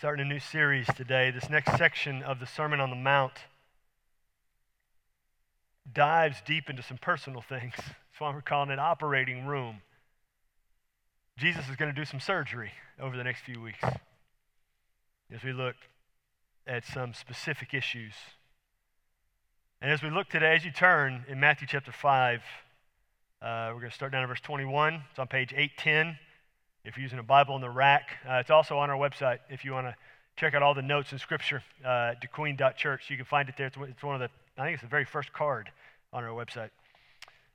starting a new series today. This next section of the Sermon on the Mount dives deep into some personal things. That's why we're calling it operating room. Jesus is going to do some surgery over the next few weeks as we look at some specific issues. And as we look today, as you turn in Matthew chapter 5, uh, we're going to start down at verse 21. It's on page 810 if you're using a Bible in the rack. Uh, it's also on our website if you want to check out all the notes in scripture, uh, dequeen.church. You can find it there. It's, one of the, I think it's the very first card on our website.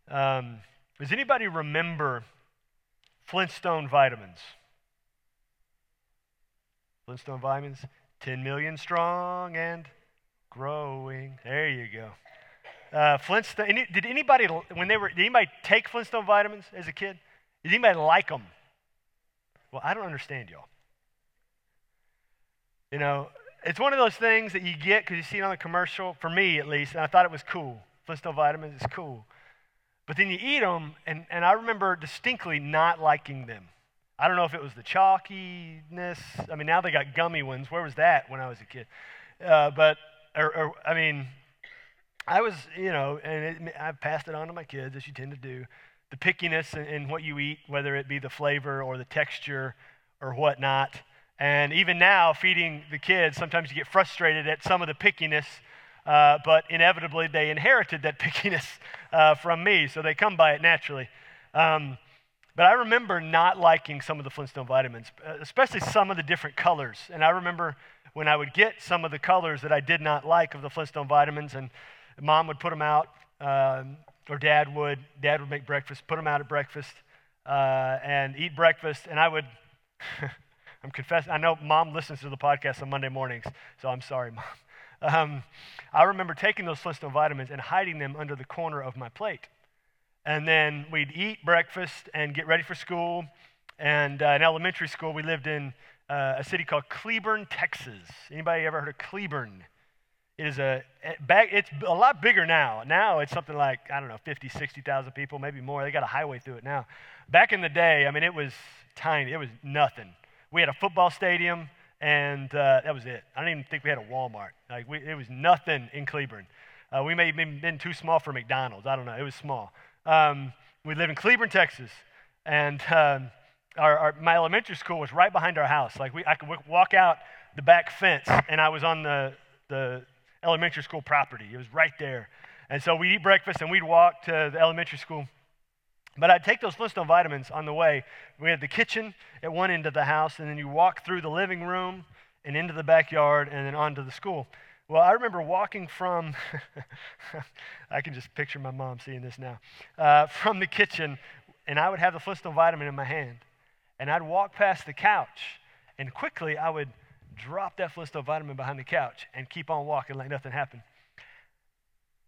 Um, does anybody remember Flintstone vitamins? Flintstone vitamins, 10 million strong and growing. There you go. Uh, Flintstone. Did anybody when they were? Did anybody take Flintstone vitamins as a kid? Did anybody like them? Well, I don't understand y'all. You know, it's one of those things that you get because you see it on the commercial, for me at least, and I thought it was cool. Flintstone vitamins is cool. But then you eat them, and, and I remember distinctly not liking them. I don't know if it was the chalkiness. I mean, now they got gummy ones. Where was that when I was a kid? Uh, but, or, or, I mean, I was, you know, and it, I've passed it on to my kids, as you tend to do the pickiness in, in what you eat, whether it be the flavor or the texture or whatnot. And even now, feeding the kids, sometimes you get frustrated at some of the pickiness, uh, but inevitably they inherited that pickiness uh, from me, so they come by it naturally. Um, but I remember not liking some of the Flintstone vitamins, uh, especially some of the different colors. And I remember when I would get some of the colors that I did not like of the Flintstone vitamins, and mom would put them out. Um, or dad would. Dad would make breakfast, put them out at breakfast, uh, and eat breakfast. And I would, I'm confessing, I know mom listens to the podcast on Monday mornings, so I'm sorry, mom. Um, I remember taking those Flintstone vitamins and hiding them under the corner of my plate. And then we'd eat breakfast and get ready for school. And uh, in elementary school, we lived in uh, a city called Cleburne, Texas. Anybody ever heard of Cleburne? Is a back. It's a lot bigger now. Now it's something like I don't know, 50, 60,000 people, maybe more. They got a highway through it now. Back in the day, I mean, it was tiny. It was nothing. We had a football stadium, and uh, that was it. I don't even think we had a Walmart. Like we, it was nothing in Cleburne. Uh, we may have been, been, too small for McDonald's. I don't know. It was small. Um, we live in Cleburne, Texas, and um, our, our, my elementary school was right behind our house. Like we, I could walk out the back fence, and I was on the the elementary school property. It was right there. And so we'd eat breakfast and we'd walk to the elementary school. But I'd take those Flintstone vitamins on the way. We had the kitchen at one end of the house, and then you walk through the living room and into the backyard and then onto the school. Well, I remember walking from, I can just picture my mom seeing this now, uh, from the kitchen, and I would have the Flintstone vitamin in my hand. And I'd walk past the couch, and quickly I would drop that Flintstone vitamin behind the couch and keep on walking like nothing happened.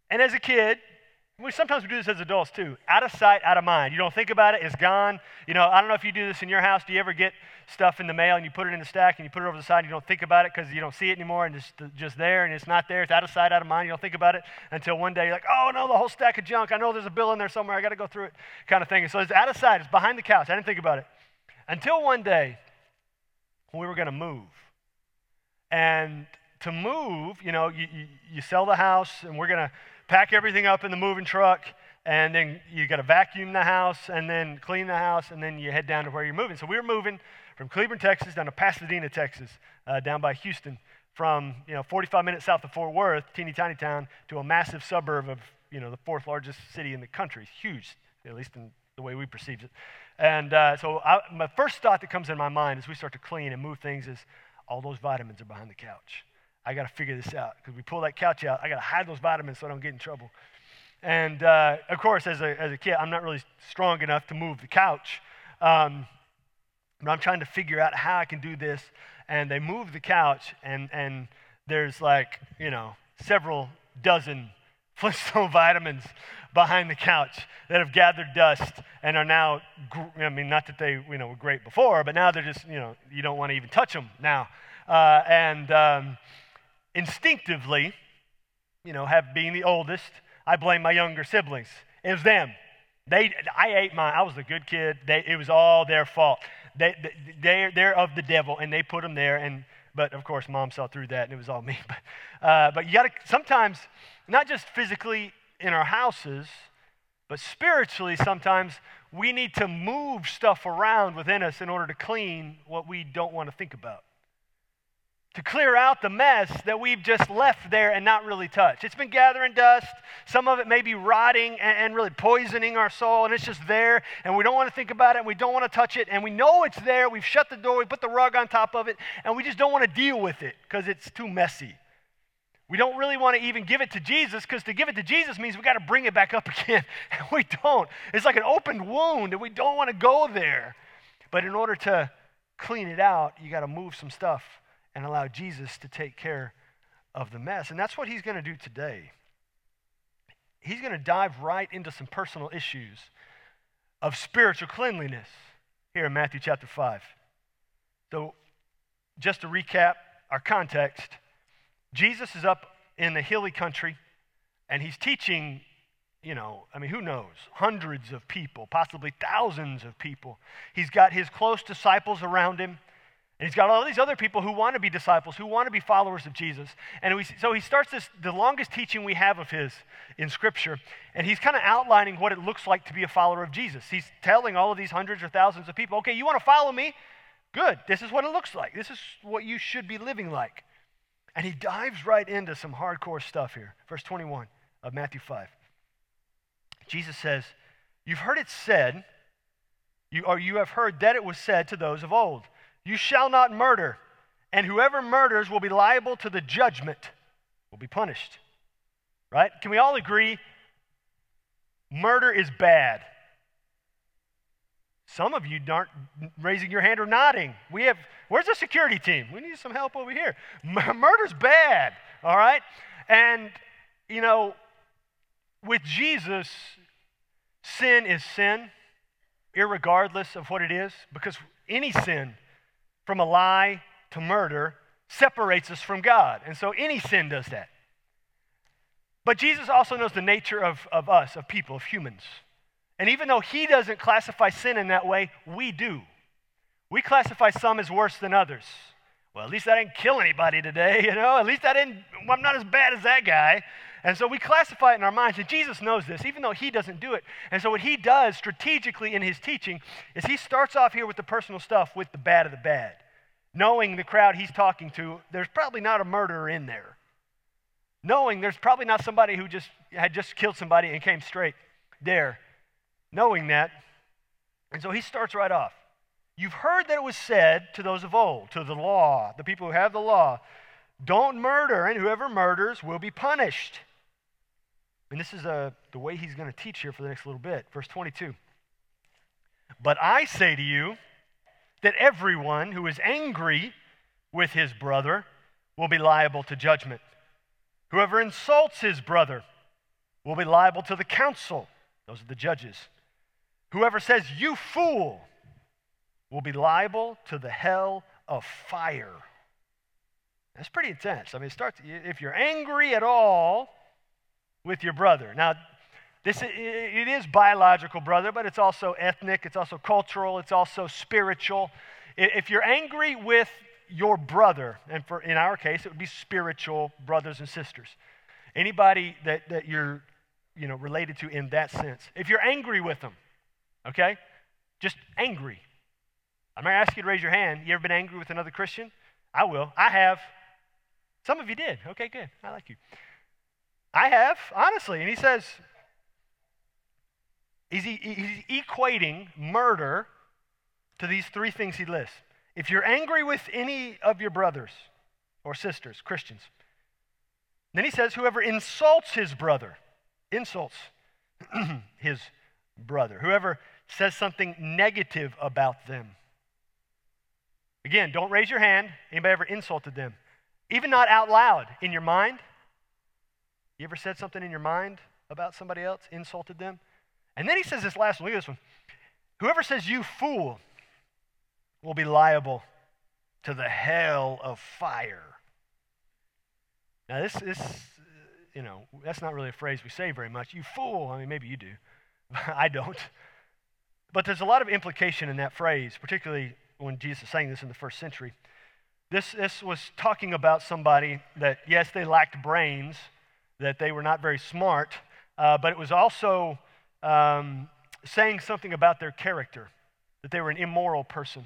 And as a kid, we sometimes we do this as adults too. Out of sight, out of mind. You don't think about it, it's gone. You know, I don't know if you do this in your house. Do you ever get stuff in the mail and you put it in the stack and you put it over the side and you don't think about it because you don't see it anymore and it's just there and it's not there. It's out of sight, out of mind. You don't think about it until one day you're like, oh no, the whole stack of junk. I know there's a bill in there somewhere. I got to go through it, kind of thing. And so it's out of sight. It's behind the couch. I didn't think about it until one day when we were going to move. And to move, you know, you, you, you sell the house and we're going to pack everything up in the moving truck and then you got to vacuum the house and then clean the house and then you head down to where you're moving. So we were moving from Cleburne, Texas down to Pasadena, Texas, uh, down by Houston, from you know 45 minutes south of Fort Worth, teeny tiny town, to a massive suburb of you know the fourth largest city in the country. It's huge, at least in the way we perceive it. And uh, so I, my first thought that comes in my mind as we start to clean and move things is all those vitamins are behind the couch. I got to figure this out because we pull that couch out. I got to hide those vitamins so I don't get in trouble. And uh, of course, as a, as a kid, I'm not really strong enough to move the couch. Um, but I'm trying to figure out how I can do this. And they move the couch, and, and there's like, you know, several dozen Flintstone vitamins behind the couch that have gathered dust and are now, I mean, not that they, you know, were great before, but now they're just, you know, you don't want to even touch them now. Uh, and um, instinctively, you know, have being the oldest, I blame my younger siblings. It was them. They, I ate mine. I was a good kid. They, it was all their fault. They, they, they're, of the devil, and they put them there. And But of course, mom saw through that and it was all me. But, uh, but you got to sometimes, not just physically in our houses, but spiritually, sometimes we need to move stuff around within us in order to clean what we don't want to think about to clear out the mess that we've just left there and not really touched. It's been gathering dust. Some of it may be rotting and, really poisoning our soul, and it's just there, and we don't want to think about it, and we don't want to touch it, and we know it's there. We've shut the door, we put the rug on top of it, and we just don't want to deal with it because it's too messy. We don't really want to even give it to Jesus because to give it to Jesus means we got to bring it back up again, and we don't. It's like an open wound, and we don't want to go there. But in order to clean it out, you got to move some stuff and allow Jesus to take care of the mess. And that's what he's going to do today. He's going to dive right into some personal issues of spiritual cleanliness here in Matthew chapter 5. So, just to recap our context, Jesus is up in the hilly country and he's teaching, you know, I mean, who knows, hundreds of people, possibly thousands of people. He's got his close disciples around him. And he's got all these other people who want to be disciples, who want to be followers of Jesus. And we, so he starts this, the longest teaching we have of his in Scripture. And he's kind of outlining what it looks like to be a follower of Jesus. He's telling all of these hundreds or thousands of people, okay, you want to follow me? Good. This is what it looks like. This is what you should be living like. And he dives right into some hardcore stuff here. Verse 21 of Matthew 5. Jesus says, You've heard it said, you, or you have heard that it was said to those of old. You shall not murder, and whoever murders will be liable to the judgment, will be punished. Right? Can we all agree? Murder is bad. Some of you aren't raising your hand or nodding. We have, where's the security team? We need some help over here. Murder's bad, all right? And, you know, with Jesus, sin is sin, regardless of what it is, because any sin from a lie to murder separates us from God. And so any sin does that. But Jesus also knows the nature of, of us, of people, of humans. And even though he doesn't classify sin in that way, we do. We classify some as worse than others. Well, at least I didn't kill anybody today, you know? At least I didn't, I'm not as bad as that guy. And so we classify it in our minds, and Jesus knows this, even though he doesn't do it. And so what he does strategically in his teaching is he starts off here with the personal stuff with the bad of the bad. Knowing the crowd he's talking to, there's probably not a murderer in there. Knowing there's probably not somebody who just had just killed somebody and came straight there. Knowing that. And so he starts right off. You've heard that it was said to those of old, to the law, the people who have the law, don't murder, and whoever murders will be punished. And this is uh, the way he's going to teach here for the next little bit. Verse 22. But I say to you that everyone who is angry with his brother will be liable to judgment. Whoever insults his brother will be liable to the council. Those are the judges. Whoever says, You fool, will be liable to the hell of fire. That's pretty intense. I mean, it starts, if you're angry at all with your brother. Now, this, it is biological, brother, but it's also ethnic, it's also cultural, it's also spiritual. If you're angry with your brother, and for, in our case, it would be spiritual brothers and sisters, anybody that, that you're you know, related to in that sense, if you're angry with them, okay, just angry. I'm going to ask you to raise your hand. You ever been angry with another Christian? I will. I have. Some of you did. Okay, good. I like you. I have, honestly. And he says, he's, he's equating murder to these three things he lists. If you're angry with any of your brothers or sisters, Christians, then he says, whoever insults his brother, insults his brother, whoever says something negative about them, Again, don't raise your hand. Anybody ever insulted them? Even not out loud, in your mind. You ever said something in your mind about somebody else, insulted them? And then he says this last one. Look at this one. Whoever says you fool will be liable to the hell of fire. Now, this, this, you know, that's not really a phrase we say very much. You fool. I mean, maybe you do. I don't. But there's a lot of implication in that phrase, particularly when Jesus is saying this in the first century. This, this was talking about somebody that, yes, they lacked brains, that they were not very smart, uh, but it was also um, saying something about their character, that they were an immoral person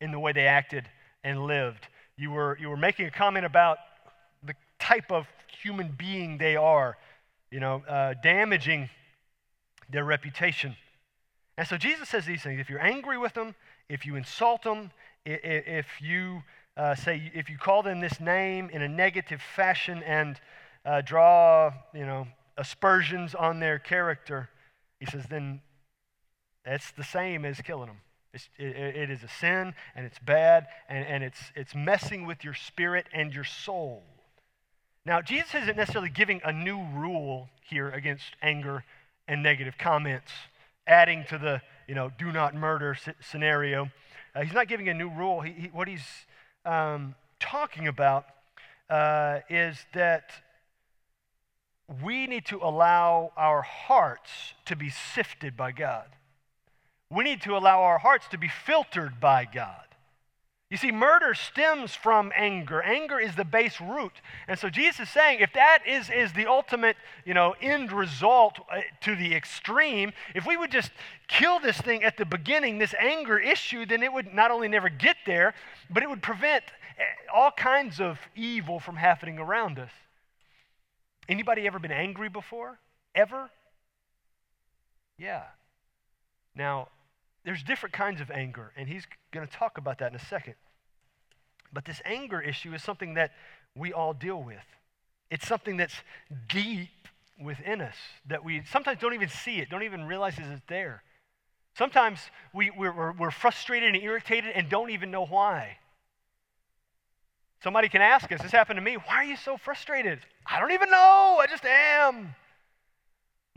in the way they acted and lived. You were, you were making a comment about the type of human being they are, you know, uh, damaging their reputation. And so Jesus says these things if you're angry with them, if you insult them, if you uh, say, if you call them this name in a negative fashion and uh, draw, you know, aspersions on their character, he says, then that's the same as killing them. It, it is a sin and it's bad and, and it's, it's messing with your spirit and your soul. Now, Jesus isn't necessarily giving a new rule here against anger and negative comments, adding to the, you know, do not murder scenario. Uh, he's not giving a new rule. He, he, what he's um, talking about uh, is that we need to allow our hearts to be sifted by God. We need to allow our hearts to be filtered by God. You see, murder stems from anger. Anger is the base root. And so Jesus is saying if that is, is the ultimate you know, end result uh, to the extreme, if we would just kill this thing at the beginning, this anger issue, then it would not only never get there, but it would prevent uh, all kinds of evil from happening around us. Anybody ever been angry before? Ever? Yeah. Now, there's different kinds of anger, and he's going to talk about that in a second. But this anger issue is something that we all deal with. It's something that's deep within us that we sometimes don't even see it, don't even realize it's there. Sometimes we, we're, we're frustrated and irritated and don't even know why. Somebody can ask us, this happened to me, why are you so frustrated? I don't even know, I just am.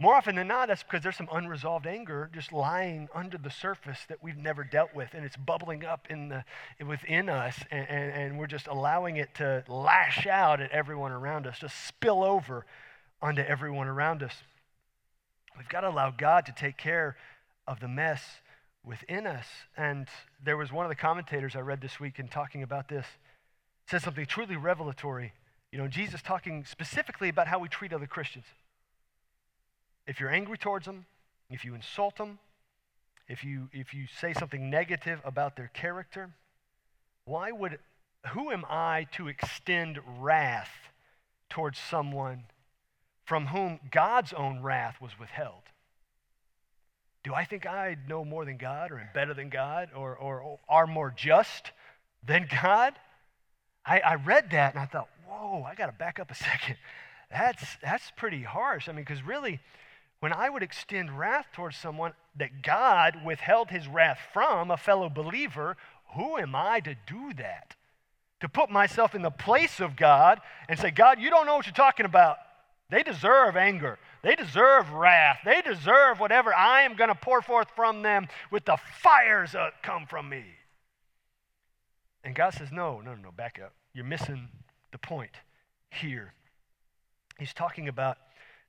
More often than not, that's because there's some unresolved anger just lying under the surface that we've never dealt with, and it's bubbling up in the, within us, and, and, and we're just allowing it to lash out at everyone around us, just spill over onto everyone around us. We've got to allow God to take care of the mess within us. And there was one of the commentators I read this week in talking about this, said something truly revelatory. You know, Jesus talking specifically about how we treat other Christians if you're angry towards them, if you insult them, if you, if you say something negative about their character, why would, who am I to extend wrath towards someone from whom God's own wrath was withheld? Do I think I know more than God or am better than God or, or, or are more just than God? I, I read that and I thought, whoa, I got to back up a second. That's, that's pretty harsh. I mean, because really, when I would extend wrath towards someone that God withheld his wrath from, a fellow believer, who am I to do that? To put myself in the place of God and say, God, you don't know what you're talking about. They deserve anger. They deserve wrath. They deserve whatever I am going to pour forth from them with the fires that come from me. And God says, No, no, no, back up. You're missing the point here. He's talking about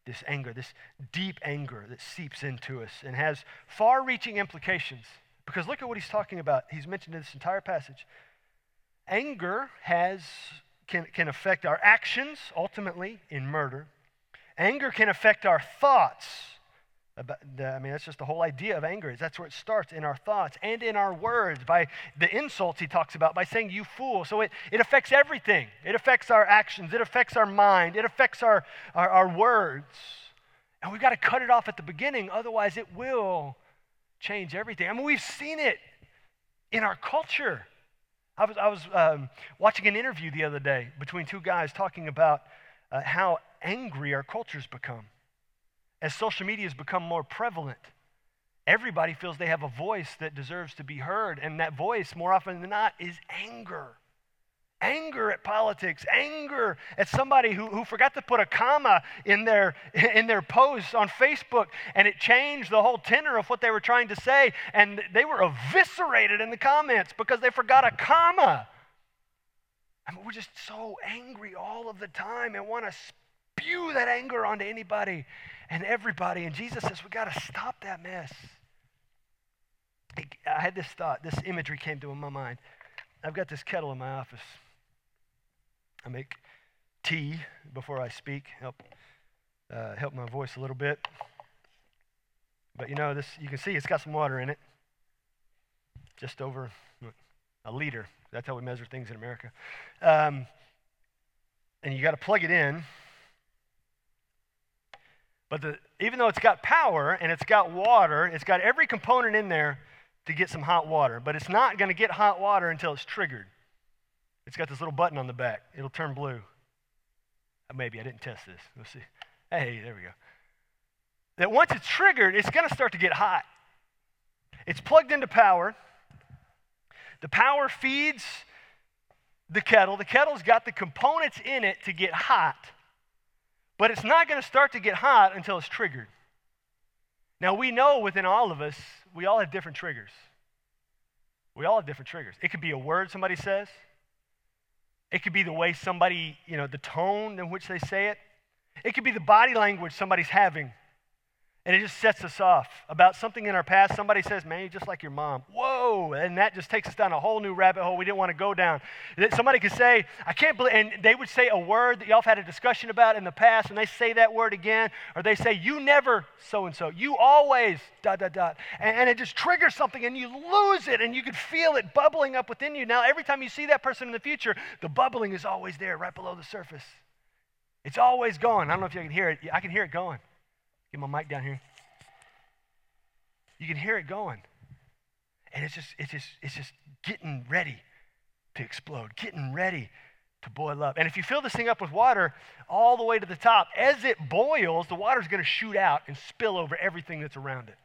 this anger, this deep anger that seeps into us and has far reaching implications. Because look at what he's talking about. He's mentioned in this entire passage. Anger has, can, can affect our actions, ultimately, in murder. Anger can affect our thoughts I mean, that's just the whole idea of anger. Is that's where it starts in our thoughts and in our words by the insults he talks about by saying you fool. So it, it affects everything. It affects our actions. It affects our mind. It affects our, our, our words. And we've got to cut it off at the beginning, otherwise it will change everything. I mean, we've seen it in our culture. I was, I was um, watching an interview the other day between two guys talking about uh, how angry our culture's become as social media has become more prevalent, everybody feels they have a voice that deserves to be heard. And that voice, more often than not, is anger. Anger at politics, anger at somebody who, who forgot to put a comma in their, in their post on Facebook, and it changed the whole tenor of what they were trying to say. And they were eviscerated in the comments because they forgot a comma. I mean, we're just so angry all of the time and want to spew that anger onto anybody and everybody. And Jesus says, we got to stop that mess. I had this thought, this imagery came to my mind. I've got this kettle in my office. I make tea before I speak, help uh, help my voice a little bit. But you know, this you can see it's got some water in it, just over a liter. That's how we measure things in America. Um, and you got to plug it in. But the, even though it's got power and it's got water, it's got every component in there to get some hot water. But it's not going to get hot water until it's triggered. It's got this little button on the back. It'll turn blue. Uh, maybe I didn't test this. Let's see. Hey, there we go. That once it's triggered, it's going to start to get hot. It's plugged into power. The power feeds the kettle. The kettle's got the components in it to get hot, but it's not going to start to get hot until it's triggered. Now, we know within all of us, we all have different triggers. We all have different triggers. It could be a word somebody says, it could be the way somebody, you know, the tone in which they say it, it could be the body language somebody's having. And it just sets us off about something in our past. Somebody says, Man, you're just like your mom. Whoa. And that just takes us down a whole new rabbit hole we didn't want to go down. Somebody could say, I can't believe, and they would say a word that y'all have had a discussion about in the past, and they say that word again, or they say, You never so and so. You always, dot, dot, dot. And, and it just triggers something, and you lose it, and you can feel it bubbling up within you. Now, every time you see that person in the future, the bubbling is always there, right below the surface. It's always going. I don't know if you can hear it. I can hear it going. Get my mic down here. You can hear it going. And it's just, it's just, it's just getting ready to explode, getting ready to boil up. And if you fill this thing up with water all the way to the top, as it boils, the water's going to shoot out and spill over everything that's around it.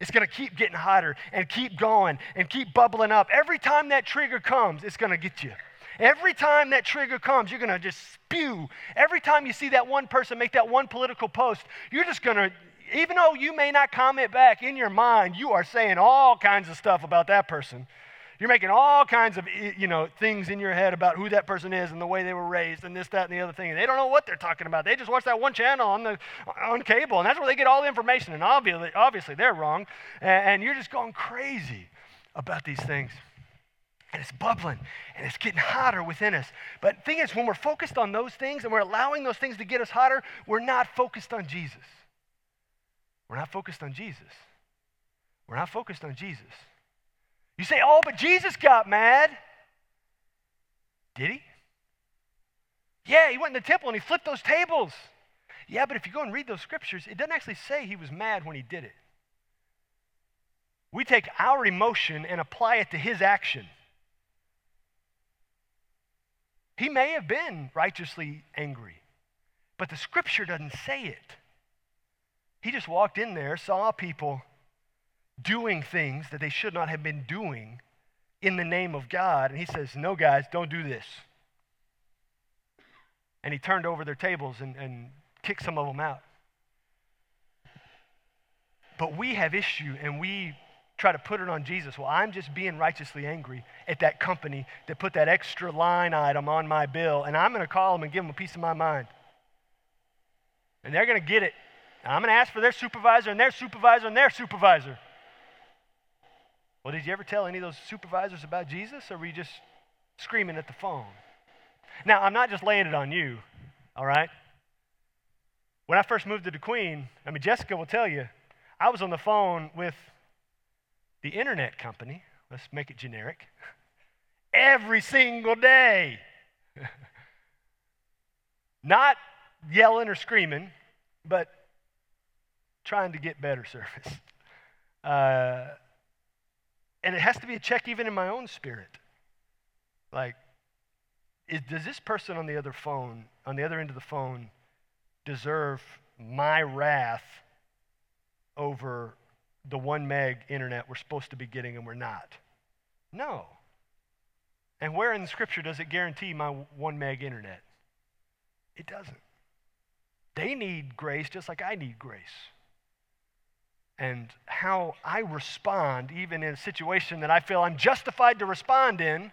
It's going to keep getting hotter and keep going and keep bubbling up. Every time that trigger comes, it's going to get you. Every time that trigger comes, you're going to just spew. Every time you see that one person make that one political post, you're just going to, even though you may not comment back in your mind, you are saying all kinds of stuff about that person. You're making all kinds of you know things in your head about who that person is and the way they were raised and this, that, and the other thing. And they don't know what they're talking about. They just watch that one channel on the on cable, and that's where they get all the information. And obviously, obviously they're wrong, and, and you're just going crazy about these things and it's bubbling and it's getting hotter within us. But the thing is, when we're focused on those things and we're allowing those things to get us hotter, we're not focused on Jesus. We're not focused on Jesus. We're not focused on Jesus. You say, oh, but Jesus got mad. Did he? Yeah, he went in the temple and he flipped those tables. Yeah, but if you go and read those scriptures, it doesn't actually say he was mad when he did it. We take our emotion and apply it to his action. He may have been righteously angry, but the scripture doesn't say it. He just walked in there, saw people doing things that they should not have been doing in the name of God, and he says, No, guys, don't do this. And he turned over their tables and, and kicked some of them out. But we have issue and we try to put it on Jesus. Well, I'm just being righteously angry at that company that put that extra line item on my bill, and I'm going to call them and give them a piece of my mind. And they're going to get it. And I'm going to ask for their supervisor and their supervisor and their supervisor. Well, did you ever tell any of those supervisors about Jesus, or were you just screaming at the phone? Now, I'm not just laying it on you, all right? When I first moved to De Queen, I mean, Jessica will tell you, I was on the phone with the internet company, let's make it generic, every single day. Not yelling or screaming, but trying to get better service. Uh, and it has to be a check even in my own spirit. Like, is, does this person on the other phone, on the other end of the phone, deserve my wrath over the one meg internet we're supposed to be getting and we're not. No. And where in the scripture does it guarantee my one meg internet? It doesn't. They need grace just like I need grace. And how I respond, even in a situation that I feel I'm justified to respond in,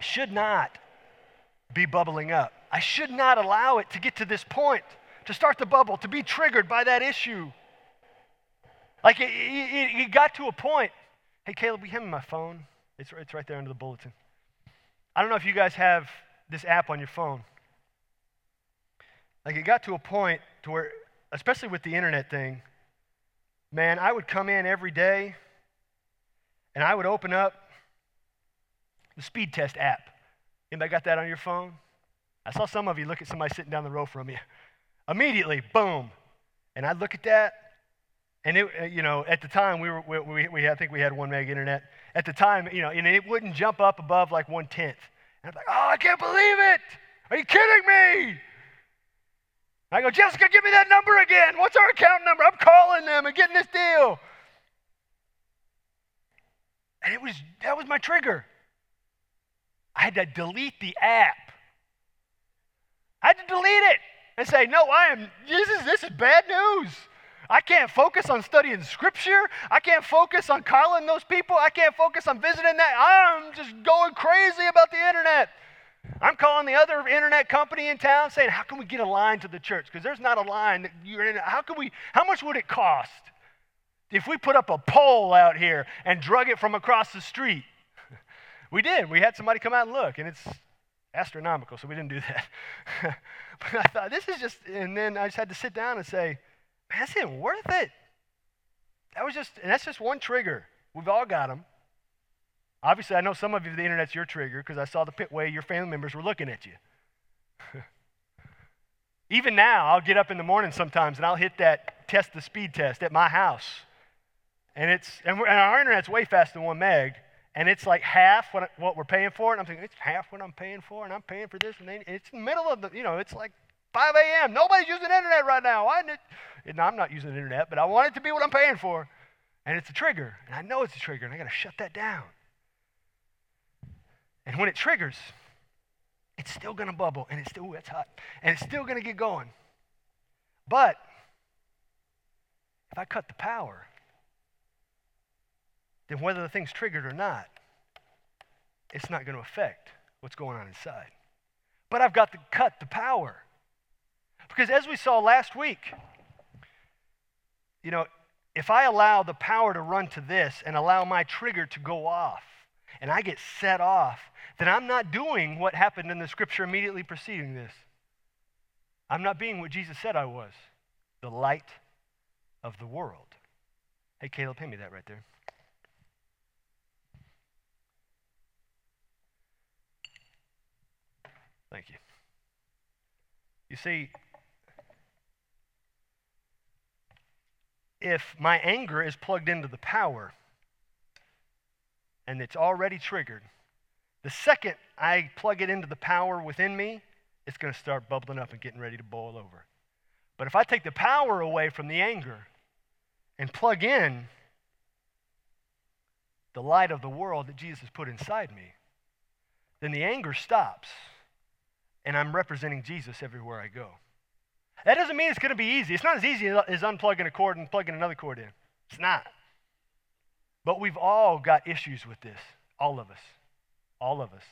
should not be bubbling up. I should not allow it to get to this point, to start the bubble, to be triggered by that issue. Like it, it, it got to a point. Hey, Caleb, we have my phone. It's, it's right there under the bulletin. I don't know if you guys have this app on your phone. Like it got to a point to where, especially with the internet thing, man, I would come in every day and I would open up the speed test app. Anybody got that on your phone? I saw some of you look at somebody sitting down the row from you. Immediately, boom. And I'd look at that, and it, uh, you know, at the time we were, we, we, we I think we had one meg internet. At the time, you know, and it wouldn't jump up above like one tenth. And I'm like, oh, I can't believe it. Are you kidding me? I go, Jessica, give me that number again. What's our account number? I'm calling them and getting this deal. And it was that was my trigger. I had to delete the app. I had to delete it and say, no, I am this is this is bad news. I can't focus on studying scripture. I can't focus on calling those people. I can't focus on visiting that. I'm just going crazy about the internet. I'm calling the other internet company in town saying, how can we get a line to the church? Because there's not a line that you're in. How can we, how much would it cost if we put up a pole out here and drug it from across the street? we did. We had somebody come out and look, and it's astronomical, so we didn't do that. but I thought, this is just, and then I just had to sit down and say, this isn't worth it. That was just, and that's just one trigger. We've all got them. Obviously, I know some of you, the internet's your trigger because I saw the pit way your family members were looking at you. Even now, I'll get up in the morning sometimes and I'll hit that test the speed test at my house. And it's and, and our internet's way faster than one meg, and it's like half what, what we're paying for. And I'm thinking, it's half what I'm paying for, and I'm paying for this. And, and it's in the middle of the, you know, it's like 5 a.m. Nobody's using the internet right now. It, no, I'm not using the internet, but I want it to be what I'm paying for. And it's a trigger. And I know it's a trigger, and I got to shut that down. And when it triggers, it's still going to bubble and it's still, it's hot and it's still going to get going. But if I cut the power, then whether the thing's triggered or not, it's not going to affect what's going on inside. But I've got to cut the power. Because as we saw last week, you know, if I allow the power to run to this and allow my trigger to go off, and I get set off, then I'm not doing what happened in the scripture immediately preceding this. I'm not being what Jesus said I was the light of the world. Hey, Caleb, pay me that right there. Thank you. You see, if my anger is plugged into the power and it's already triggered, the second I plug it into the power within me, it's going to start bubbling up and getting ready to boil over. But if I take the power away from the anger and plug in the light of the world that Jesus has put inside me, then the anger stops and I'm representing Jesus everywhere I go. That doesn't mean it's going to be easy. It's not as easy as unplugging a cord and plugging another cord in. It's not. But we've all got issues with this, all of us. All of us.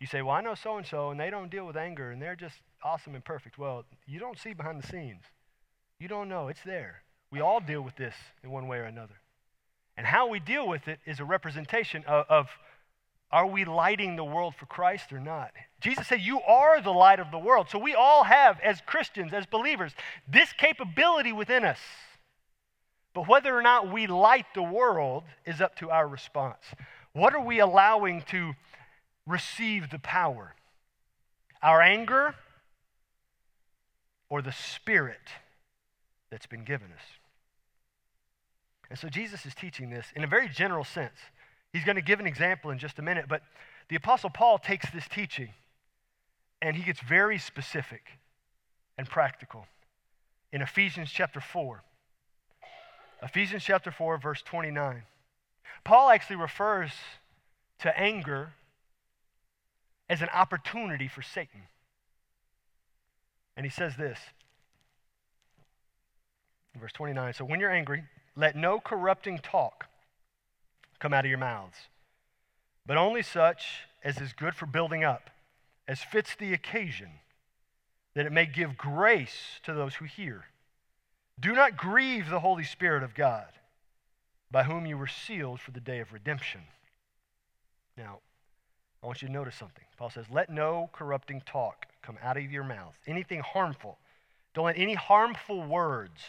You say, well, I know so and so, and they don't deal with anger, and they're just awesome and perfect. Well, you don't see behind the scenes. You don't know. It's there. We all deal with this in one way or another. And how we deal with it is a representation of, of are we lighting the world for Christ or not? Jesus said, You are the light of the world. So we all have, as Christians, as believers, this capability within us. But whether or not we light the world is up to our response. What are we allowing to receive the power? Our anger or the spirit that's been given us? And so Jesus is teaching this in a very general sense. He's going to give an example in just a minute, but the Apostle Paul takes this teaching and he gets very specific and practical in Ephesians chapter 4. Ephesians chapter 4, verse 29. Paul actually refers to anger as an opportunity for Satan. And he says this, verse 29 So when you're angry, let no corrupting talk come out of your mouths, but only such as is good for building up, as fits the occasion, that it may give grace to those who hear. Do not grieve the Holy Spirit of God, by whom you were sealed for the day of redemption. Now, I want you to notice something. Paul says, Let no corrupting talk come out of your mouth, anything harmful. Don't let any harmful words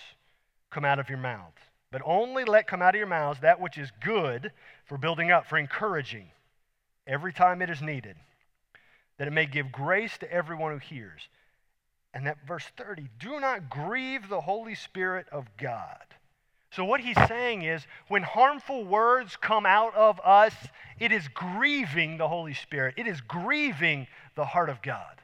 come out of your mouth, but only let come out of your mouths that which is good for building up, for encouraging, every time it is needed, that it may give grace to everyone who hears. And that verse 30 do not grieve the Holy Spirit of God. So, what he's saying is when harmful words come out of us, it is grieving the Holy Spirit, it is grieving the heart of God.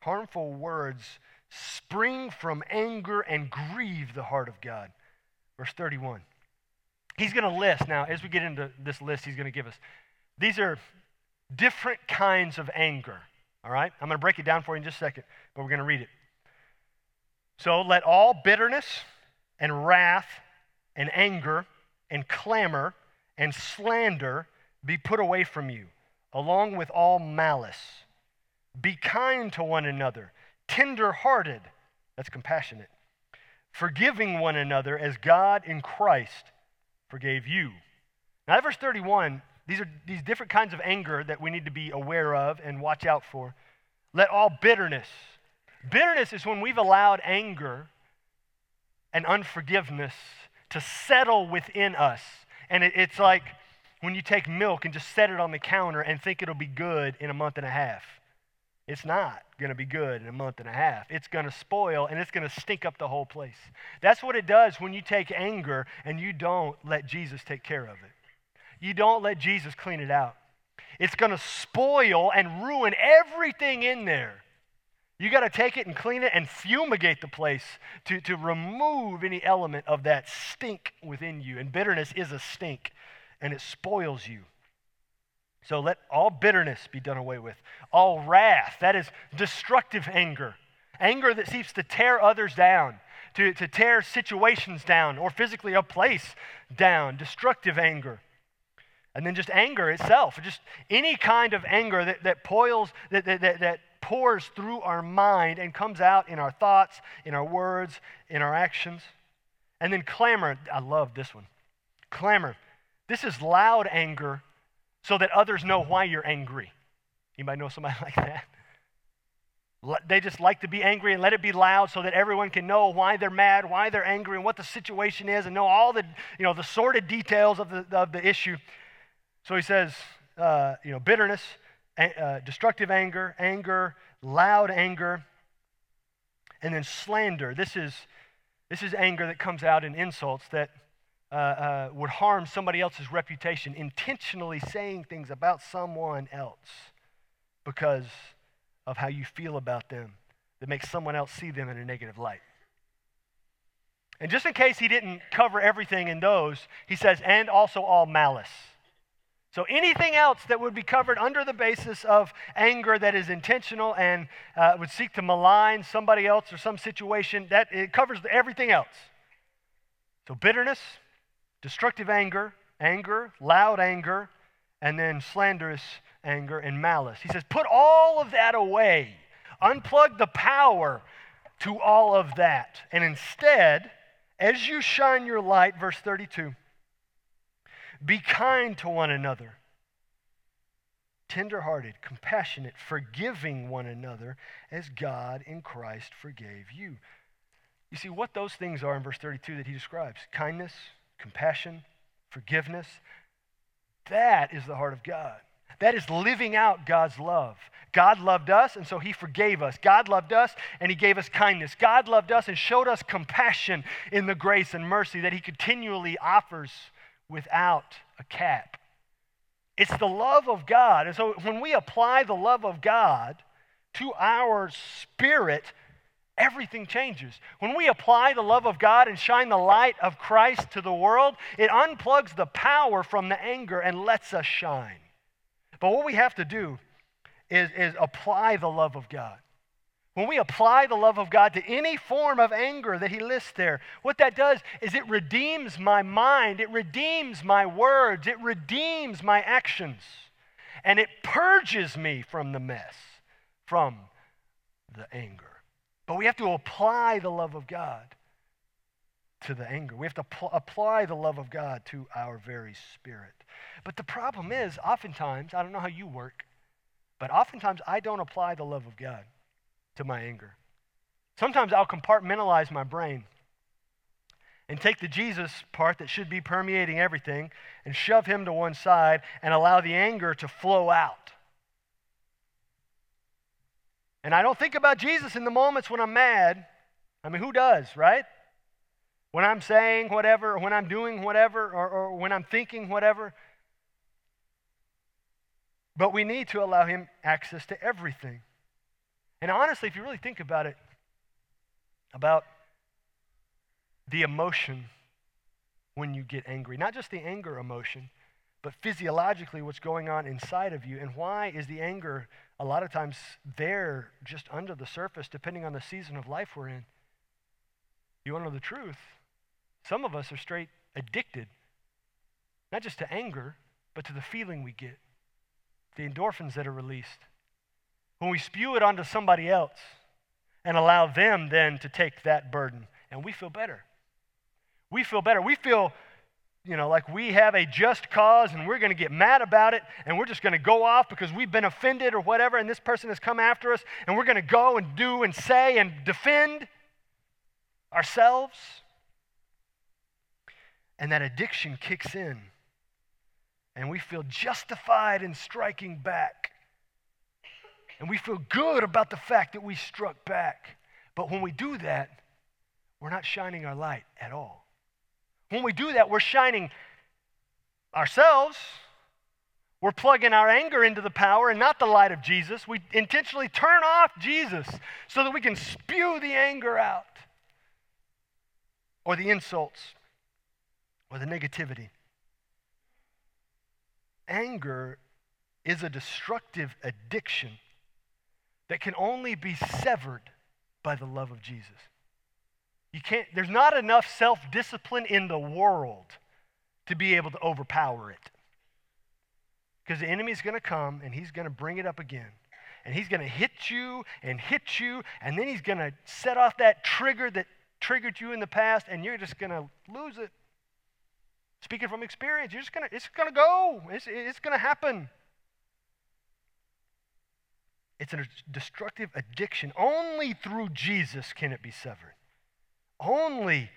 Harmful words spring from anger and grieve the heart of God. Verse 31. He's going to list, now, as we get into this list, he's going to give us. These are different kinds of anger. All right? I'm going to break it down for you in just a second, but we're going to read it. So let all bitterness and wrath and anger and clamor and slander be put away from you, along with all malice. Be kind to one another, tender hearted, that's compassionate, forgiving one another as God in Christ forgave you. Now, verse 31, these are these different kinds of anger that we need to be aware of and watch out for. Let all bitterness. Bitterness is when we've allowed anger and unforgiveness to settle within us. And it, it's like when you take milk and just set it on the counter and think it'll be good in a month and a half. It's not going to be good in a month and a half. It's going to spoil and it's going to stink up the whole place. That's what it does when you take anger and you don't let Jesus take care of it. You don't let Jesus clean it out. It's going to spoil and ruin everything in there. You got to take it and clean it and fumigate the place to, to remove any element of that stink within you. And bitterness is a stink, and it spoils you. So let all bitterness be done away with. All wrath, that is destructive anger. Anger that seeks to tear others down, to, to tear situations down, or physically a place down. Destructive anger. And then just anger itself, just any kind of anger that, that, that, that, that, that pours through our mind and comes out in our thoughts, in our words, in our actions. And then clamor. I love this one. Clamor. This is loud anger so that others know why you're angry. Anybody know somebody like that? They just like to be angry and let it be loud so that everyone can know why they're mad, why they're angry, and what the situation is, and know all the, you know, the sordid details of the, of the issue. So he says, uh, you know, bitterness, uh, destructive anger, anger, loud anger, and then slander. This is, this is anger that comes out in insults that uh, uh, would harm somebody else's reputation, intentionally saying things about someone else because of how you feel about them that makes someone else see them in a negative light. And just in case he didn't cover everything in those, he says, and also all malice. So anything else that would be covered under the basis of anger that is intentional and uh, would seek to malign somebody else or some situation, that it covers everything else. So bitterness, destructive anger, anger, loud anger, and then slanderous anger and malice. He says, put all of that away. Unplug the power to all of that. And instead, as you shine your light, verse 32, be kind to one another, tenderhearted, compassionate, forgiving one another as God in Christ forgave you. You see what those things are in verse 32 that he describes kindness, compassion, forgiveness. That is the heart of God. That is living out God's love. God loved us, and so He forgave us. God loved us, and He gave us kindness. God loved us and showed us compassion in the grace and mercy that He continually offers without a cap. It's the love of God. And so when we apply the love of God to our spirit, everything changes. When we apply the love of God and shine the light of Christ to the world, it unplugs the power from the anger and lets us shine. But what we have to do is, is apply the love of God. When we apply the love of God to any form of anger that he lists there, what that does is it redeems my mind, it redeems my words, it redeems my actions, and it purges me from the mess, from the anger. But we have to apply the love of God to the anger. We have to pl- apply the love of God to our very spirit. But the problem is, oftentimes, I don't know how you work, but oftentimes I don't apply the love of God to my anger. Sometimes I'll compartmentalize my brain and take the Jesus part that should be permeating everything and shove him to one side and allow the anger to flow out. And I don't think about Jesus in the moments when I'm mad. I mean, who does, right? When I'm saying whatever, or when I'm doing whatever, or, or when I'm thinking whatever. But we need to allow him access to everything. And honestly, if you really think about it, about the emotion when you get angry. Not just the anger emotion, but physiologically what's going on inside of you. And why is the anger a lot of times there just under the surface, depending on the season of life we're in? You want to know the truth? Some of us are straight addicted, not just to anger, but to the feeling we get, the endorphins that are released. When we spew it onto somebody else and allow them then to take that burden, and we feel better we feel better. We feel, you know, like we have a just cause and we're going to get mad about it and we're just going to go off because we've been offended or whatever and this person has come after us and we're going to go and do and say and defend ourselves. And that addiction kicks in and we feel justified in striking back. And we feel good about the fact that we struck back. But when we do that, we're not shining our light at all. When we do that, we're shining ourselves. We're plugging our anger into the power and not the light of Jesus. We intentionally turn off Jesus so that we can spew the anger out or the insults or the negativity. Anger is a destructive addiction that can only be severed by the love of Jesus. You can't, there's not enough self discipline in the world to be able to overpower it. Because the enemy's going to come and he's going to bring it up again. And he's going to hit you and hit you, and then he's going to set off that trigger that triggered you in the past, and you're just going to lose it. Speaking from experience, you're just going to, it's going to go. It's, it's going to happen. It's a destructive addiction. Only through Jesus can it be severed. Only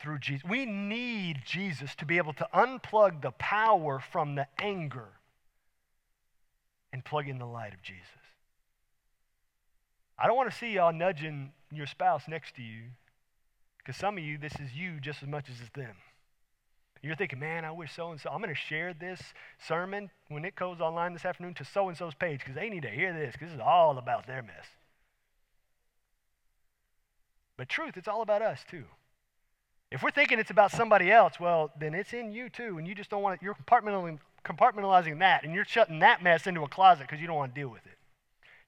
through Jesus. We need Jesus to be able to unplug the power from the anger and plug in the light of Jesus. I don't want to see y'all nudging your spouse next to you because some of you, this is you just as much as it's them. You're thinking, man, I wish so and so. I'm going to share this sermon when it goes online this afternoon to so and so's page because they need to hear this because this is all about their mess. But truth, it's all about us too. If we're thinking it's about somebody else, well, then it's in you too, and you just don't want it. You're compartmentalizing, compartmentalizing that, and you're shutting that mess into a closet because you don't want to deal with it.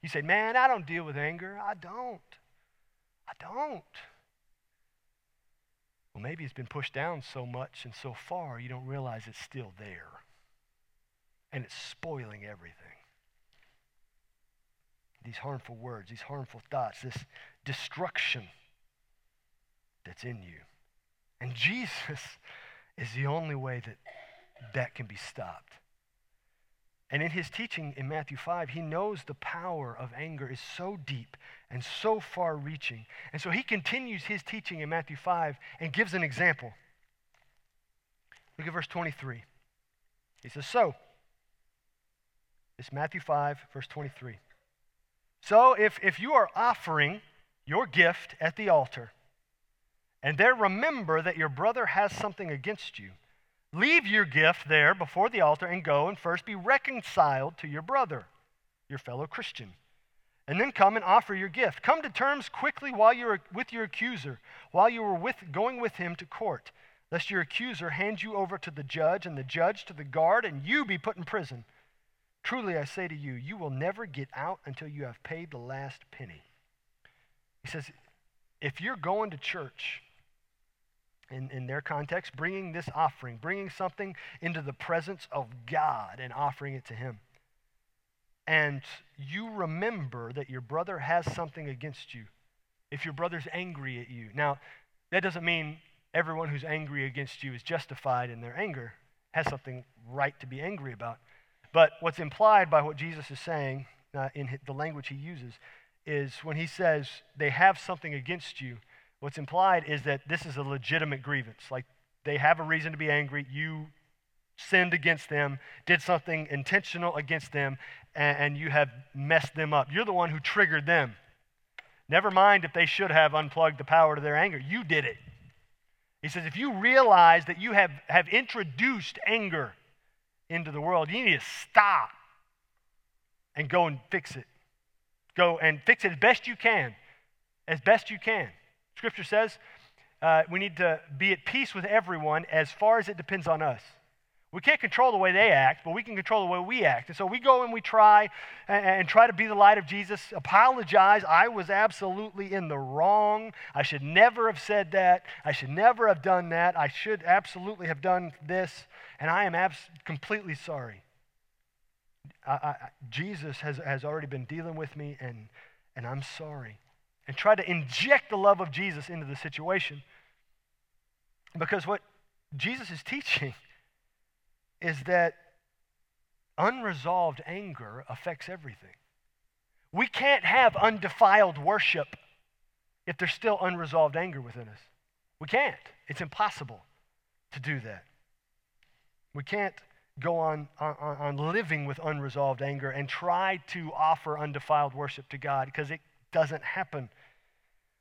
You say, man, I don't deal with anger. I don't. I don't. Well, maybe it's been pushed down so much and so far you don't realize it's still there. And it's spoiling everything. These harmful words, these harmful thoughts, this destruction that's in you. And Jesus is the only way that that can be stopped. And in his teaching in Matthew 5, he knows the power of anger is so deep and so far reaching. And so he continues his teaching in Matthew 5 and gives an example. Look at verse 23. He says, So, it's Matthew 5, verse 23. So, if, if you are offering your gift at the altar, and there remember that your brother has something against you. Leave your gift there before the altar and go and first be reconciled to your brother, your fellow Christian. And then come and offer your gift. Come to terms quickly while you're with your accuser, while you are with, going with him to court, lest your accuser hand you over to the judge, and the judge to the guard, and you be put in prison. Truly I say to you, you will never get out until you have paid the last penny. He says, if you're going to church in, in their context, bringing this offering, bringing something into the presence of God and offering it to Him. And you remember that your brother has something against you. If your brother's angry at you. Now, that doesn't mean everyone who's angry against you is justified in their anger, has something right to be angry about. But what's implied by what Jesus is saying uh, in the language he uses is when he says they have something against you, what's implied is that this is a legitimate grievance. Like they have a reason to be angry. You sinned against them, did something intentional against them, and, and you have messed them up. You're the one who triggered them. Never mind if they should have unplugged the power to their anger. You did it. He says, if you realize that you have, have introduced anger into the world, you need to stop and go and fix it. Go and fix it as best you can. As best you can. Scripture says uh, we need to be at peace with everyone as far as it depends on us. We can't control the way they act, but we can control the way we act. And so we go and we try and, and, try to be the light of Jesus, apologize. I was absolutely in the wrong. I should never have said that. I should never have done that. I should absolutely have done this. And I am abs- completely sorry. I, I, Jesus has, has already been dealing with me, and, and I'm sorry. And try to inject the love of Jesus into the situation. Because what Jesus is teaching is that unresolved anger affects everything. We can't have undefiled worship if there's still unresolved anger within us. We can't. It's impossible to do that. We can't go on, on, on living with unresolved anger and try to offer undefiled worship to God because it doesn't happen.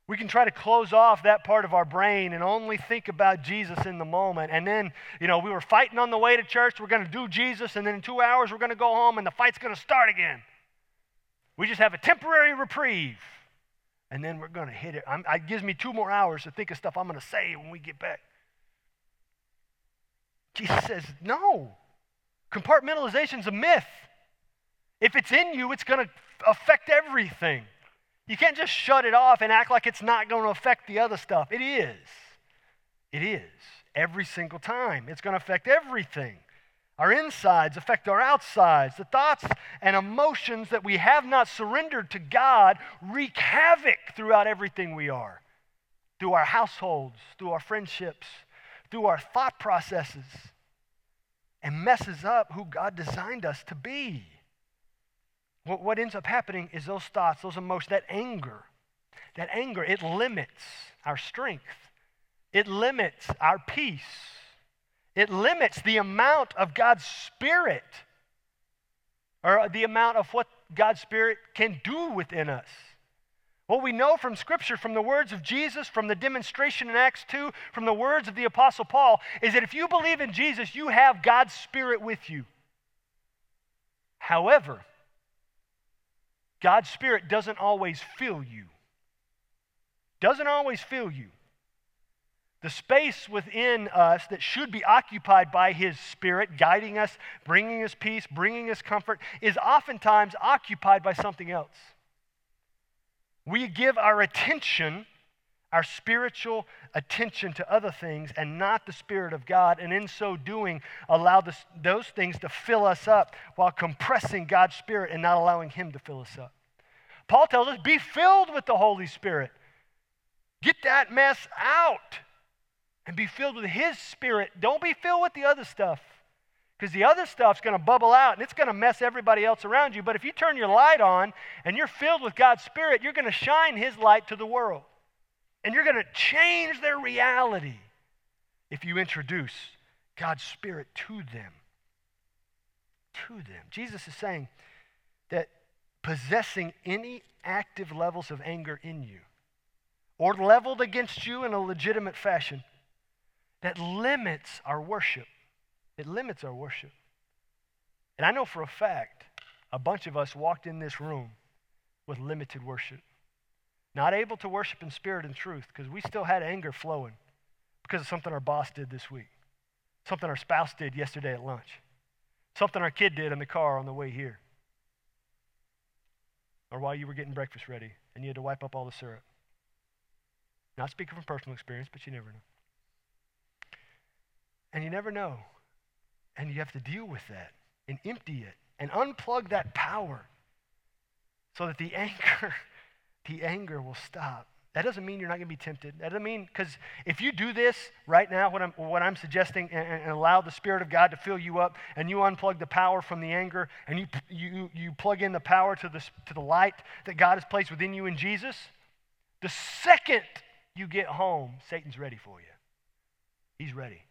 We can try to close off that part of our brain and only think about Jesus in the moment. And then, you know, we were fighting on the way to church. We're going to do Jesus. And then in two hours, we're going to go home and the fight's going to start again. We just have a temporary reprieve. And then we're going to hit it. I'm, it gives me two more hours to think of stuff I'm going to say when we get back. Jesus says, no. Compartmentalization is a myth. If it's in you, it's going to affect everything. You can't just shut it off and act like it's not going to affect the other stuff. It is. It is. Every single time. It's going to affect everything. Our insides affect our outsides. The thoughts and emotions that we have not surrendered to God wreak havoc throughout everything we are through our households, through our friendships, through our thought processes, and messes up who God designed us to be. What, what ends up happening is those thoughts, those emotions, that anger, that anger, it limits our strength. It limits our peace. It limits the amount of God's Spirit or the amount of what God's Spirit can do within us. What we know from Scripture, from the words of Jesus, from the demonstration in Acts 2, from the words of the Apostle Paul, is that if you believe in Jesus, you have God's Spirit with you. However, God's Spirit doesn't always fill you. Doesn't always fill you. The space within us that should be occupied by His Spirit, guiding us, bringing us peace, bringing us comfort, is oftentimes occupied by something else. We give our attention, our spiritual attention to other things and not the Spirit of God, and in so doing, allow this, those things to fill us up while compressing God's Spirit and not allowing Him to fill us up. Paul tells us, be filled with the Holy Spirit. Get that mess out and be filled with His Spirit. Don't be filled with the other stuff because the other stuff's going to bubble out and it's going to mess everybody else around you. But if you turn your light on and you're filled with God's Spirit, you're going to shine His light to the world and you're going to change their reality if you introduce God's Spirit to them. To them. Jesus is saying that possessing any active levels of anger in you or leveled against you in a legitimate fashion that limits our worship. It limits our worship. And I know for a fact a bunch of us walked in this room with limited worship. Not able to worship in spirit and truth because we still had anger flowing because of something our boss did this week, something our spouse did yesterday at lunch, something our kid did in the car on the way here or while you were getting breakfast ready and you had to wipe up all the syrup. Not speaking from personal experience, but you never know. And you never know. And you have to deal with that and empty it and unplug that power so that the anger, the anger will stop. That doesn't mean you're not going to be tempted. That doesn't mean, because if you do this right now, what I'm, what I'm suggesting, and, and, allow the Spirit of God to fill you up, and you unplug the power from the anger, and you, you, you plug in the power to the, to the light that God has placed within you in Jesus, the second you get home, Satan's ready for you. He's ready.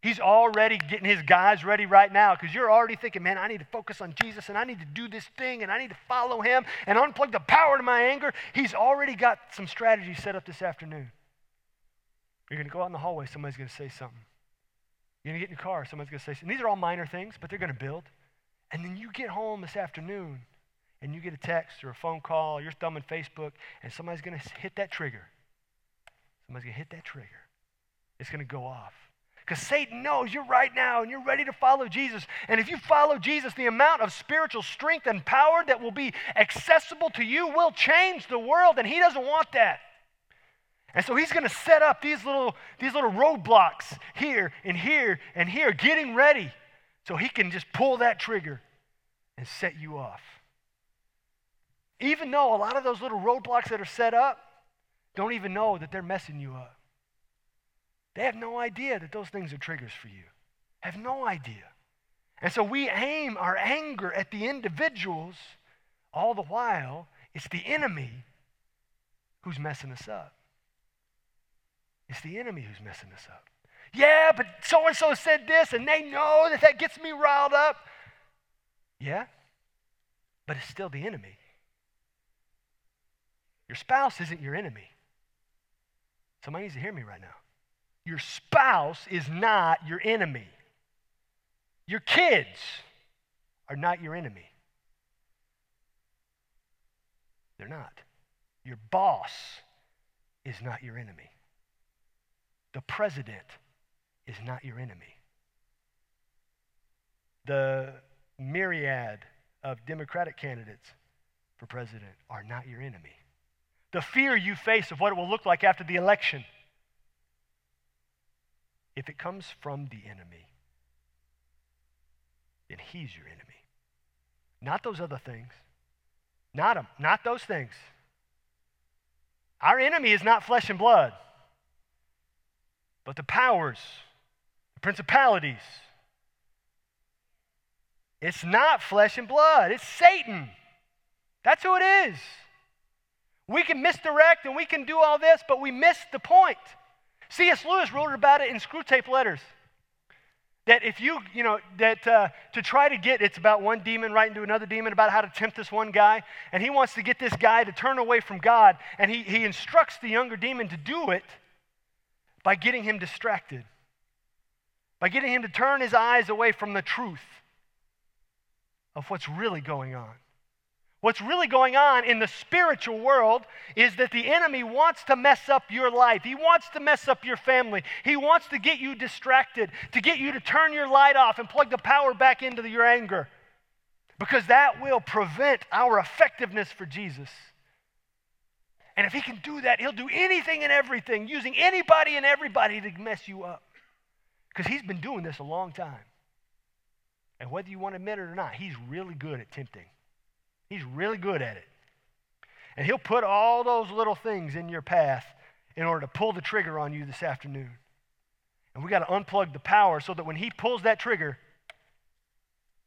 He's already getting his guys ready right now because you're already thinking, man, I need to focus on Jesus and I need to do this thing and I need to follow him and unplug the power to my anger. He's already got some strategy set up this afternoon. You're going to go out in the hallway, somebody's going to say something. You're going to get in your car, somebody's going to say something. These are all minor things, but they're going to build. And then you get home this afternoon and you get a text or a phone call, you're thumbing Facebook, and somebody's going to hit that trigger. Somebody's going to hit that trigger. It's going to go off. Because Satan knows you're right now and you're ready to follow Jesus. And if you follow Jesus, the amount of spiritual strength and power that will be accessible to you will change the world, and he doesn't want that. And so he's going to set up these little, these little roadblocks here and here and here, getting ready so he can just pull that trigger and set you off. Even though a lot of those little roadblocks that are set up don't even know that they're messing you up. They have no idea that those things are triggers for you. Have no idea. And so we aim our anger at the individuals, all the while, it's the enemy who's messing us up. It's the enemy who's messing us up. Yeah, but so and so said this, and they know that that gets me riled up. Yeah, but it's still the enemy. Your spouse isn't your enemy. Somebody needs to hear me right now. Your spouse is not your enemy. Your kids are not your enemy. They're not. Your boss is not your enemy. The president is not your enemy. The myriad of Democratic candidates for president are not your enemy. The fear you face of what it will look like after the election if it comes from the enemy, then he's your enemy. Not those other things. Not them. Not those things. Our enemy is not flesh and blood, but the powers, the principalities. It's not flesh and blood, it's Satan. That's who it is. We can misdirect and we can do all this, but we miss the point. C.S. Lewis wrote about it in Screwtape Letters. That if you, you know, that uh, to try to get, it's about one demon writing to another demon about how to tempt this one guy. And he wants to get this guy to turn away from God. And he, he instructs the younger demon to do it by getting him distracted, by getting him to turn his eyes away from the truth of what's really going on. What's really going on in the spiritual world is that the enemy wants to mess up your life. He wants to mess up your family. He wants to get you distracted, to get you to turn your light off and plug the power back into your anger. Because that will prevent our effectiveness for Jesus. And if he can do that, he'll do anything and everything, using anybody and everybody to mess you up. Because he's been doing this a long time. And whether you want to admit it or not, he's really good at tempting. He's really good at it. And he'll put all those little things in your path in order to pull the trigger on you this afternoon. And we got to unplug the power so that when he pulls that trigger,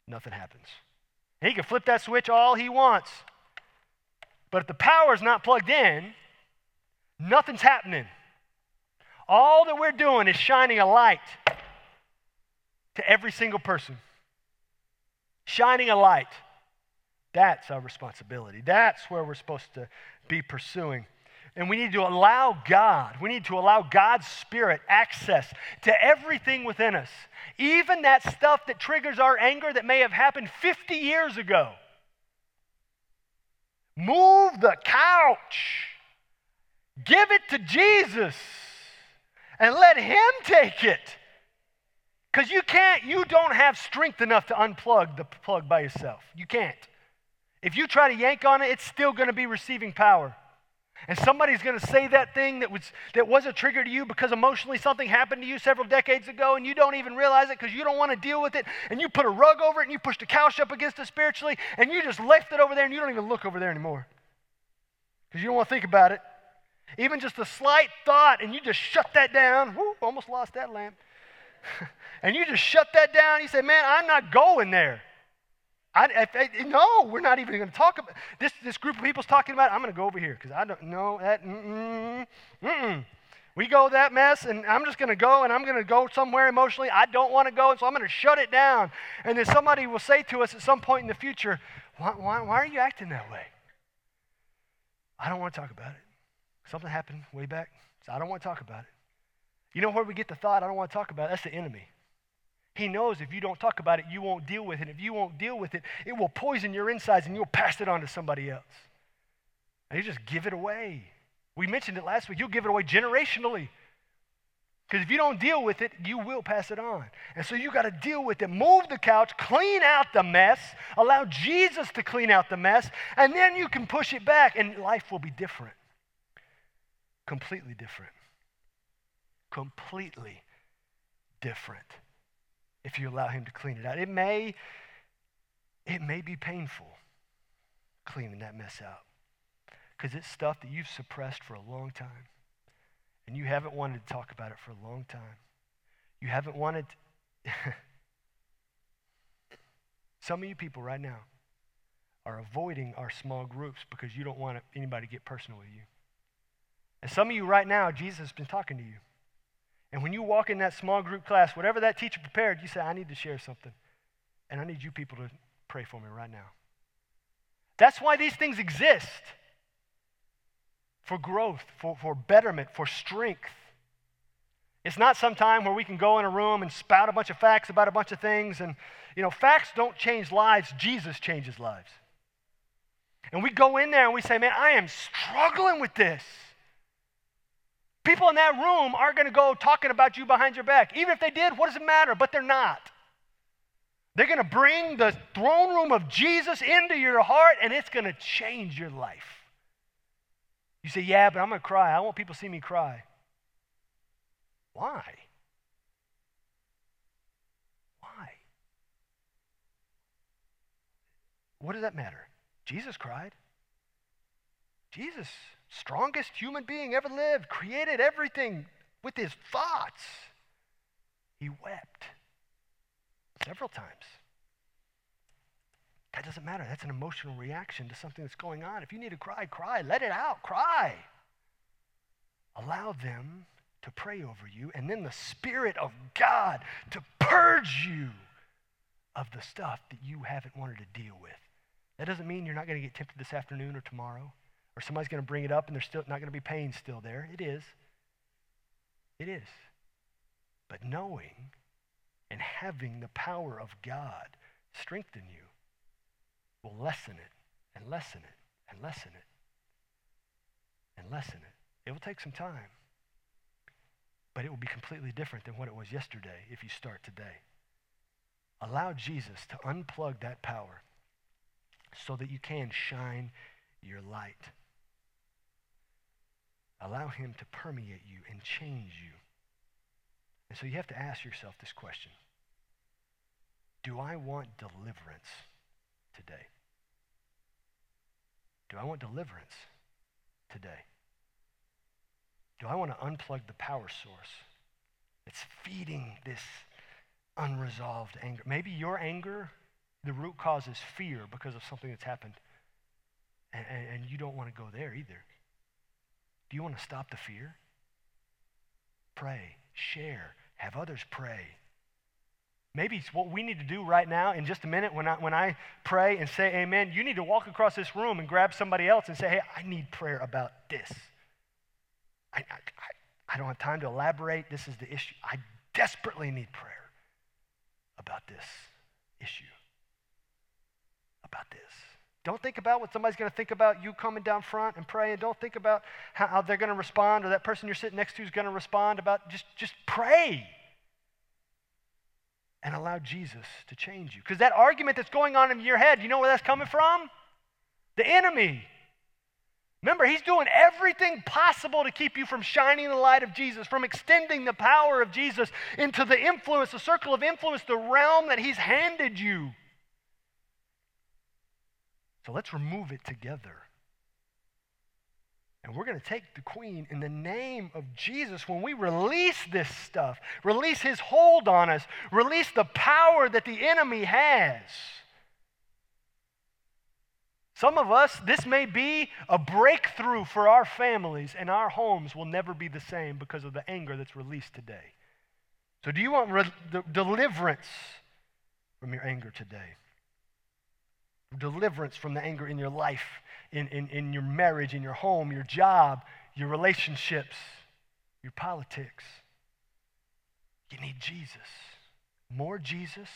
nothing happens. And he can flip that switch all he wants. But if the power is not plugged in, nothing's happening. All that we're doing is shining a light to every single person. Shining a light. That's our responsibility. That's where we're supposed to be pursuing. And we need to allow God, we need to allow God's Spirit access to everything within us, even that stuff that triggers our anger that may have happened 50 years ago. Move the couch, give it to Jesus, and let Him take it. Because you can't, you don't have strength enough to unplug the plug by yourself. You can't. If you try to yank on it, it's still going to be receiving power. And somebody's going to say that thing that was, that was a trigger to you because emotionally something happened to you several decades ago and you don't even realize it because you don't want to deal with it. And you put a rug over it and you push the couch up against it spiritually and you just left it over there and you don't even look over there anymore because you don't want to think about it. Even just a slight thought, and you just shut that down. Woo, almost lost that lamp. and you just shut that down. You say, Man, I'm not going there. I, I, no, we're not even going to talk about this. This group of people's talking about. It, I'm going to go over here because I don't know that. Mm-mm, mm-mm. We go that mess, and I'm just going to go, and I'm going to go somewhere emotionally. I don't want to go, and so I'm going to shut it down. And then somebody will say to us at some point in the future, "Why, why, why are you acting that way?" I don't want to talk about it. Something happened way back, so I don't want to talk about it. You know where we get the thought? I don't want to talk about it. That's the enemy. He knows if you don't talk about it, you won't deal with it. If you won't deal with it, it will poison your insides and you'll pass it on to somebody else. And you just give it away. We mentioned it last week. You'll give it away generationally. Because if you don't deal with it, you will pass it on. And so you got to deal with it. Move the couch, clean out the mess, allow Jesus to clean out the mess, and then you can push it back, and life will be different. Completely different. Completely different if you allow him to clean it out. It may, it may be painful cleaning that mess out because it's stuff that you've suppressed for a long time and you haven't wanted to talk about it for a long time. You haven't wanted. Some of you people right now are avoiding our small groups because you don't want anybody to get personal with you. And some of you right now, Jesus has been talking to you. And when you walk in that small group class, whatever that teacher prepared, you say, I need to share something. And I need you people to pray for me right now. That's why these things exist for growth, for, for betterment, for strength. It's not some time where we can go in a room and spout a bunch of facts about a bunch of things. And, you know, facts don't change lives, Jesus changes lives. And we go in there and we say, man, I am struggling with this. People in that room aren't going to go talking about you behind your back. Even if they did, what does it matter? But they're not. They're going to bring the throne room of Jesus into your heart, and it's going to change your life. You say, Yeah, but I'm going to cry. I want people to see me cry. Why? Why? What does that matter? Jesus cried. Jesus strongest human being ever lived, created everything with his thoughts. He wept several times. That doesn't matter. That's an emotional reaction to something that's going on. If you need to cry, cry. Let it out. Cry. Allow them to pray over you, and then the Spirit of God to purge you of the stuff that you haven't wanted to deal with. That doesn't mean you're not going to get tempted this afternoon or tomorrow or somebody's going to bring it up and there's still not going to be pain still there. It is. It is. But knowing and having the power of God strengthen you will lessen it and lessen it and lessen it and lessen it. It will take some time, but it will be completely different than what it was yesterday if you start today. Allow Jesus to unplug that power so that you can shine your light. Allow Him to permeate you and change you. And so you have to ask yourself this question Do I want deliverance today? Do I want deliverance today? Do I want to unplug the power source that's feeding this unresolved anger? Maybe your anger, the root cause is fear because of something that's happened. And, and, and you don't want to go there either. Do you want to stop the fear? Pray, share, have others pray. Maybe it's what we need to do right now in just a minute when I, when I pray and say amen. You need to walk across this room and grab somebody else and say, hey, I need prayer about this. I, I, I don't have time to elaborate. This is the issue. I desperately need prayer about this issue, about this. Don't think about what somebody's going to think about you coming down front and praying. Don't think about how, they're going to respond or that person you're sitting next to is going to respond about just, just pray and allow Jesus to change you. Because that argument that's going on in your head, you know where that's coming from? The enemy. Remember, he's doing everything possible to keep you from shining the light of Jesus, from extending the power of Jesus into the influence, the circle of influence, the realm that he's handed you. So let's remove it together. And we're going to take De Queen in the name of Jesus when we release this stuff, release his hold on us, release the power that the enemy has. Some of us, this may be a breakthrough for our families, and our homes will never be the same because of the anger that's released today. So, do you want re- de- deliverance from your anger today? Deliverance from the anger in your life, in, in, in your marriage, in your home, your job, your relationships, your politics. You need Jesus. More Jesus,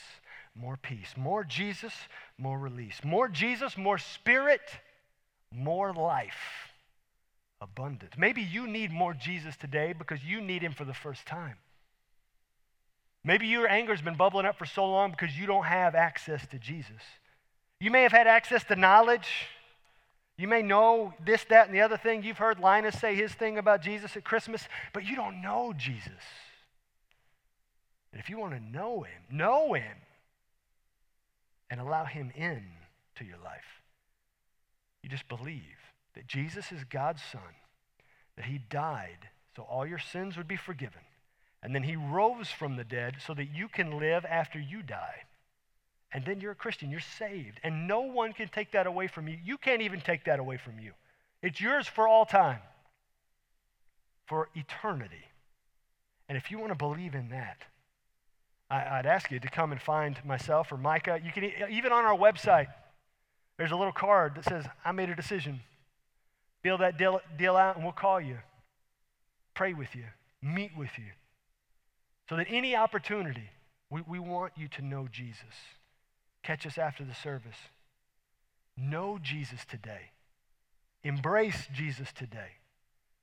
more peace. More Jesus, more release. More Jesus, more spirit, more life. Abundance. Maybe you need more Jesus today because you need him for the first time. Maybe your anger's been bubbling up for so long because you don't have access to Jesus. You may have had access to knowledge. You may know this, that, and the other thing. You've heard Linus say his thing about Jesus at Christmas, but you don't know Jesus. And if you want to know him, know him and allow him in to your life. You just believe that Jesus is God's son, that he died so all your sins would be forgiven, and then he rose from the dead so that you can live after you die. And then you're a Christian, you're saved, and no one can take that away from you. You can't even take that away from you. It's yours for all time, for eternity. And if you want to believe in that, I, would ask you to come and find myself or Micah. You can even on our website. There's a little card that says, "I made a decision." Fill that deal, deal out, and we'll call you, pray with you, meet with you, so that any opportunity, we, we want you to know Jesus. Catch us after the service. Know Jesus today. Embrace Jesus today.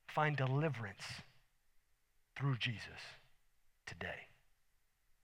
Find deliverance through Jesus today.